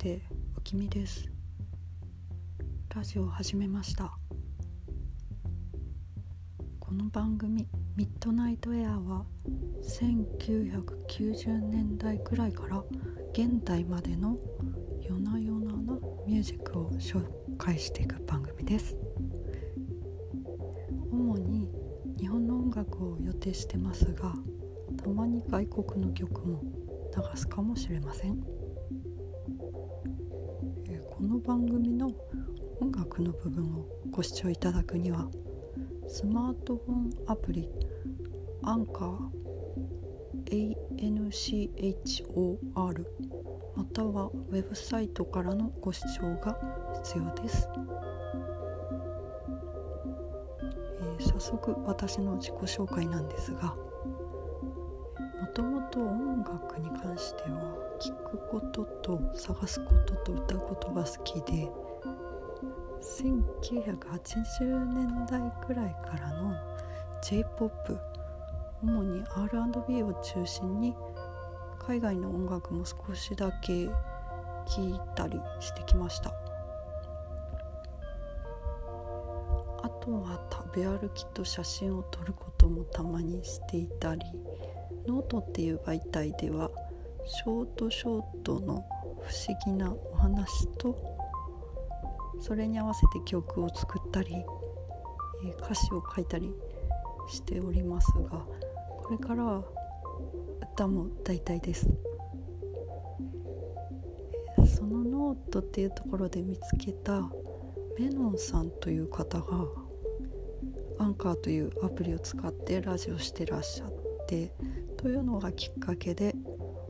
しておきみです。ラジオを始めました。この番組「ミッドナイトエア」は1990年代くらいから現代までの夜な夜ななミュージックを紹介していく番組です。主に日本の音楽を予定してますがたまに外国の曲も流すかもしれません。この番組の音楽の部分をご視聴いただくにはスマートフォンアプリアンカー ANCHOR またはウェブサイトからのご視聴が必要です、えー、早速私の自己紹介なんですがもともと音楽に関しては聴くことと探すことと歌うことが好きで1980年代くらいからの J-POP 主に R&B を中心に海外の音楽も少しだけ聴いたりしてきました。あとは食べ歩きと写真を撮ることもたまにしていたりノートっていう媒体ではショートショートの不思議なお話とそれに合わせて曲を作ったり歌詞を書いたりしておりますがこれからは歌も大体です。そのノートっていうところで見つけたメノンさんという方がアンカーというアプリを使ってラジオしてらっしゃってというのがきっかけで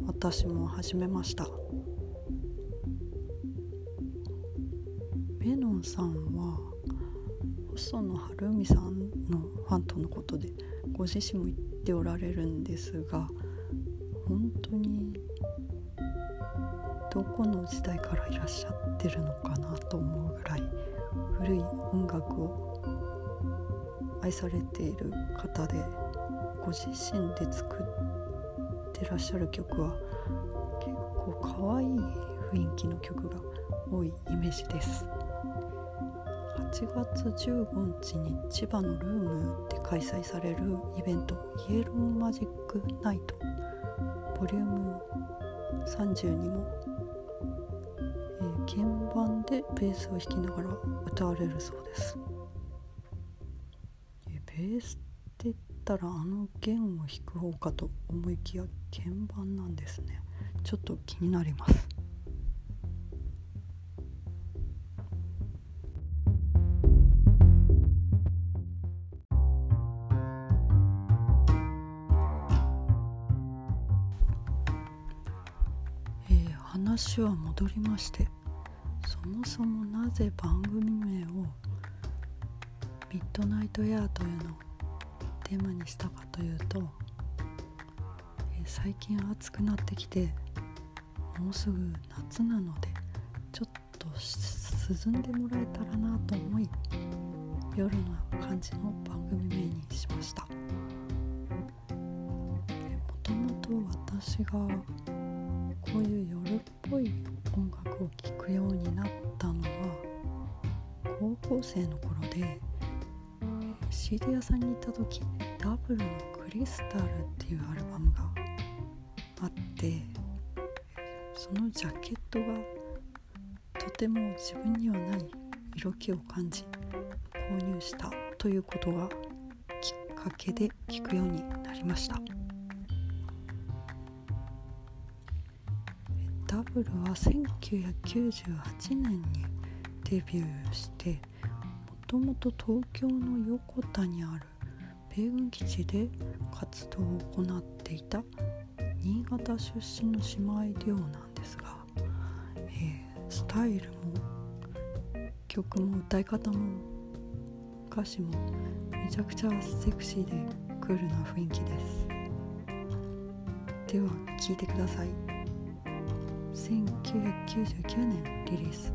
私も始めました。メノンさんは細野晴臣さんのファンとのことでご自身も言っておられるんですが本当にどこの時代からいらっしゃってるのかなと思うぐらい古い音楽を愛されている方でご自身で作ってらっしゃる曲は結構可愛い雰囲気の曲が多いイメージです。8月15日に千葉のルームで開催されるイベントイエローマジックナイト。ボリューム30にも、えー、鍵盤でベースを弾きながら歌われるそうです、えー、ベースたらあの弦を弾く方かと思いきや鍵盤なんですね。ちょっと気になります。え、話は戻りましてそもそもなぜ番組名を「ミッドナイトエア」というのをテーマにしたかというと、え、最近暑くなってきてもうすぐ夏なのでちょっと涼んでもらえたらなと思い夜の感じの番組名にしました。もともと私がこういう夜っぽい音楽を聴くようになったのは高校生の頃で CD 屋さんに行った時ダブルの「クリスタル」っていうアルバムがあってそのジャケットがとても自分にはない色気を感じ購入したということがきっかけで聴くようになりました。ダブルは1998年にデビューしてともと東京の横田にある米軍基地で活動を行っていた新潟出身の姉妹デュオなんですが、えー、スタイルも曲も歌い方も歌詞もめちゃくちゃセクシーでクールな雰囲気です。では聴いてください。1999年リリース。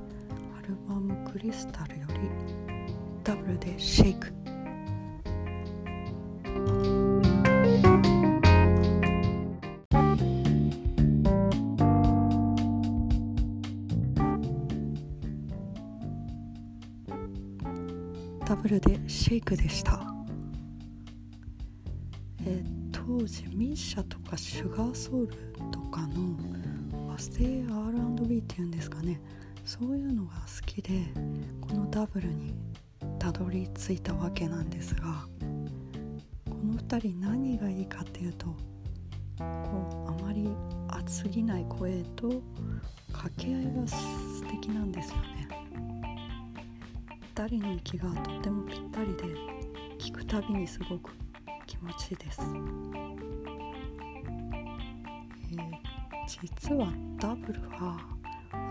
アルバム「クリスタル」より W でシェイクダブルでシェイクでした。え当時ミッシャとかシュガーソウルとかの和製 R&B っていうんですかね。そういうのが好きでこのダブルにたどり着いたわけなんですがこの2人何がいいかっていうとこうあまり厚すぎない声と掛け合いが素敵なんですよね。2人の息がとってもぴったりで聞くたびにすごく気持ちいいです、えー、実はダブルは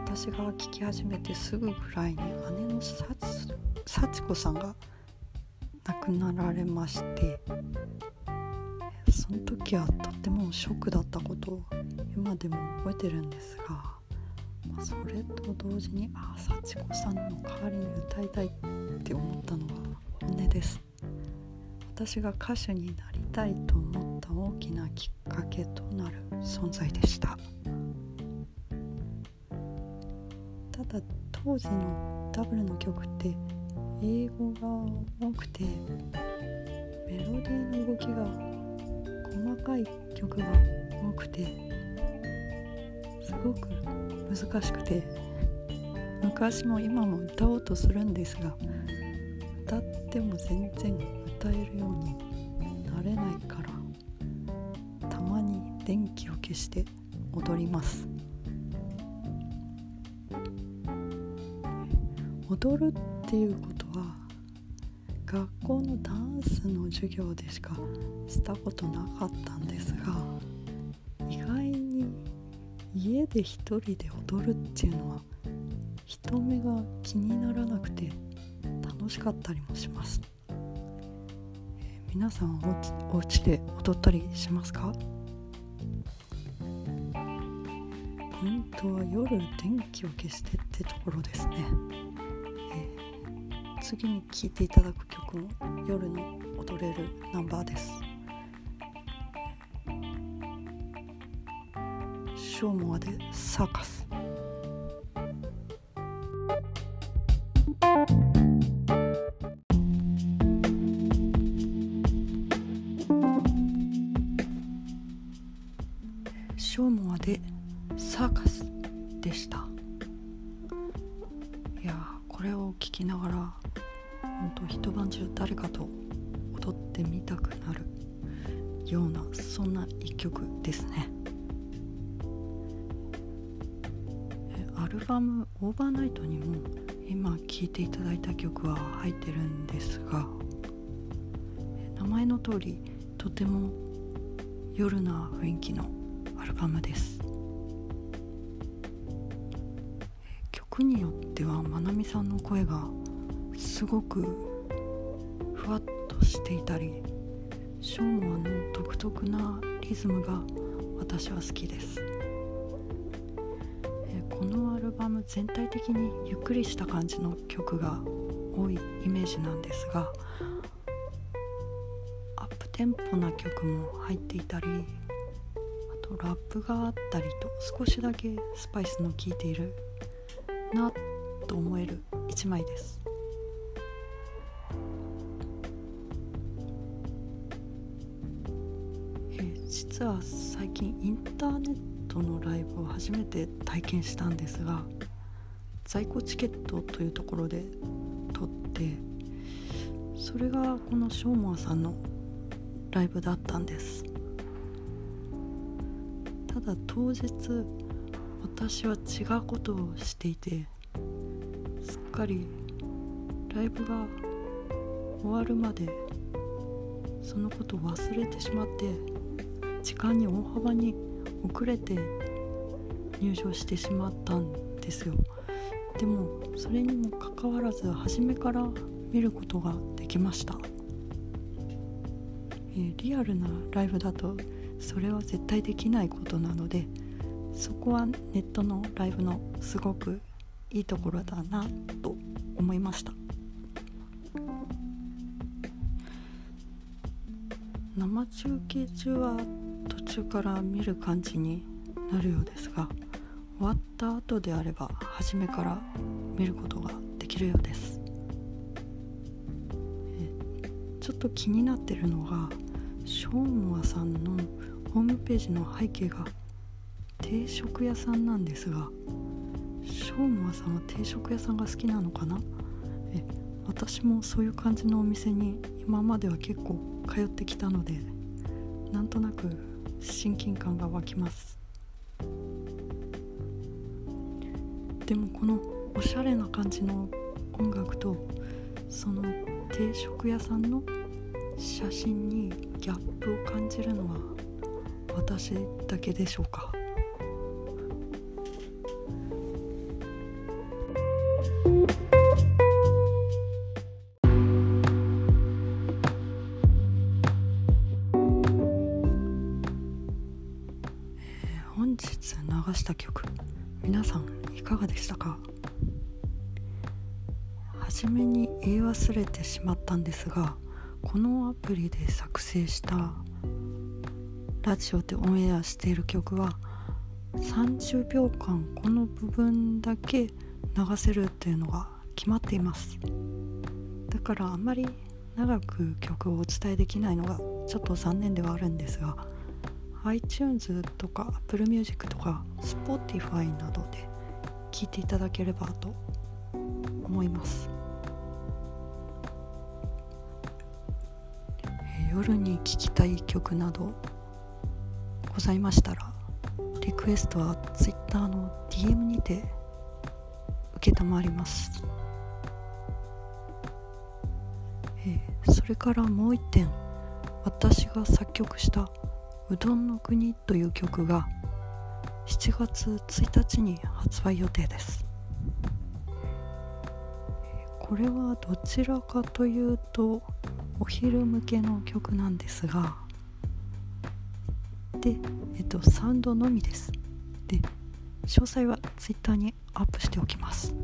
私が聞き始めてすぐぐらいに姉の幸幸子さんが亡くなられましてその時はとってもショックだったことを今でも覚えてるんですが、まあ、それと同時にああ幸子さんの代わりに歌いたいって思ったのは本音です。私が歌手になりたいと思った大きなきっかけとなる存在でした。ただ当時のダブルの曲って英語が多くてメロディーの動きが細かい曲が多くてすごく難しくて昔も今も歌おうとするんですが歌っても全然歌えるようになれないからたまに電気を消して踊ります。踊るっていうことは学校のダンスの授業でしかしたことなかったんですが意外に家で一人で踊るっていうのは人目が気にならなくて楽しかったりもします、えー、皆さんはおお家で踊ったりしますか？ポイントは夜電気を消してってところですね。次に聴いていただく曲も夜に踊れるナンバーです。ショーモアでサーカス。ショーモアでサーカスでした。いやれを聞きながら本当一晩中誰かと踊ってみたくなるようなそんな一曲ですね。アルバム「オーバーナイト」にも今聴いていただいた曲は入ってるんですが名前の通りとても夜な雰囲気のアルバムです。曲によってはまなみさんの声がすごくふわっとしていたりショーモアの独特なリズムが私は好きです、このアルバム全体的にゆっくりした感じの曲が多いイメージなんですがアップテンポな曲も入っていたりあとラップがあったりと少しだけスパイスの効いているなと思える一枚です。実は最近インターネットのライブを初めて体験したんですが在庫チケットというところで撮ってそれがこのショーモアさんのライブだったんです。ただ当日私は違うことをしていてすっかりライブが終わるまでそのことを忘れてしまって時間に大幅に遅れて入場してしまったんですよ。でもそれにもかかわらず初めから見ることができました、えー、リアルなライブだとそれは絶対できないことなのでそこはネットのライブのすごくいいところだなと思いました。生中継中は途中から見る感じになるようですが終わった後であれば初めから見ることができるようです。ちょっと気になってるのがショーモアさんのホームページの背景が定食屋さんなんですがショーモアさんは定食屋さんが好きなのかな？え私もそういう感じのお店に今までは結構通ってきたのでなんとなく親近感が湧きます。でもこのおしゃれな感じの音楽とその定食屋さんの写真にギャップを感じるのは私だけでしょうか？忘れてしまったんですがこのアプリで作成したラジオでオンエアしている曲は30秒間この部分だけ流せるっていうのが決まっています。だからあんまり長く曲をお伝えできないのがちょっと残念ではあるんですが iTunes とか Apple Music とか Spotify などで聴いていただければと思います。夜に聴きたい曲などございましたらリクエストは Twitter の DM にて承ります、えー、それからもう一点私が作曲した「うどんの国」という曲が7月1日に発売予定です。これはどちらかというとお昼向けの曲なんですがで、えっと、サウンドのみです。で詳細は Twitter にアップしておきます。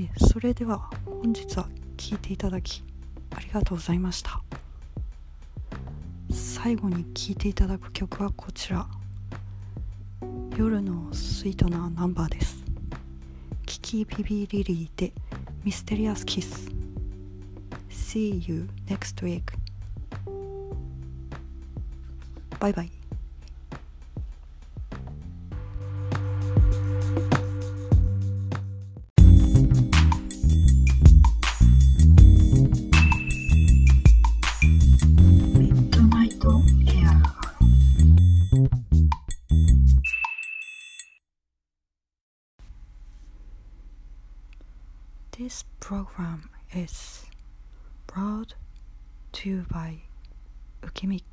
えそれでは本日は聴いていただきありがとうございました。最後に聴いていただく曲はこちら。夜のスイートなナンバーです。キキビビリリーでミステリアスキス。See you next week バイバイミッドナイトエア This program is 中梅受け身